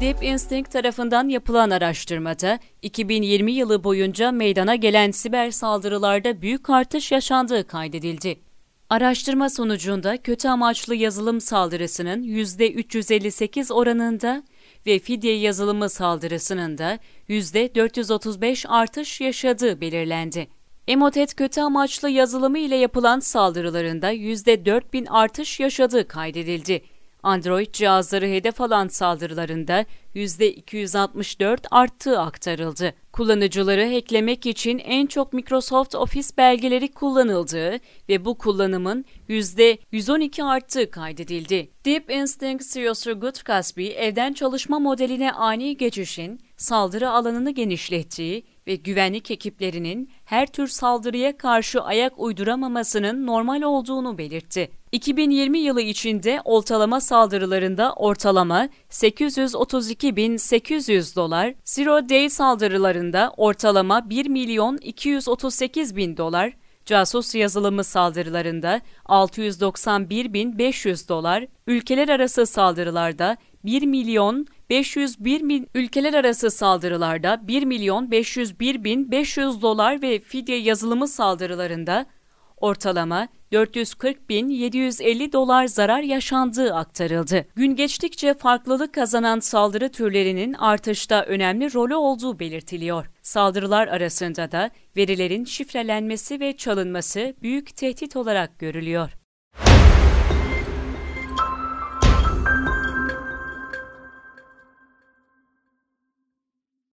Deep Instinct tarafından yapılan araştırmada 2020 yılı boyunca meydana gelen siber saldırılarda büyük artış yaşandığı kaydedildi. Araştırma sonucunda kötü amaçlı yazılım saldırısının %358 oranında ve fidye yazılımı saldırısının da %435 artış yaşadığı belirlendi. Emotet kötü amaçlı yazılımı ile yapılan saldırılarında %4000 artış yaşadığı kaydedildi. Android cihazları hedef alan saldırılarında %264 arttığı aktarıldı. Kullanıcıları hacklemek için en çok Microsoft Office belgeleri kullanıldığı ve bu kullanımın %112 arttığı kaydedildi. Deep Instinct CEO'su Good Casby, evden çalışma modeline ani geçişin saldırı alanını genişlettiği ve güvenlik ekiplerinin her tür saldırıya karşı ayak uyduramamasının normal olduğunu belirtti. 2020 yılı içinde ortalama saldırılarında ortalama 832.800 dolar, Zero Day saldırılarında ortalama 1 milyon 238 bin dolar, casus yazılımı saldırılarında 691.500 dolar, ülkeler arası saldırılarda 1 milyon 501 bin ülkeler arası saldırılarda 1 milyon 501 bin 500 dolar ve fidye yazılımı saldırılarında ortalama 440 bin 750 dolar zarar yaşandığı aktarıldı. Gün geçtikçe farklılık kazanan saldırı türlerinin artışta önemli rolü olduğu belirtiliyor. Saldırılar arasında da verilerin şifrelenmesi ve çalınması büyük tehdit olarak görülüyor.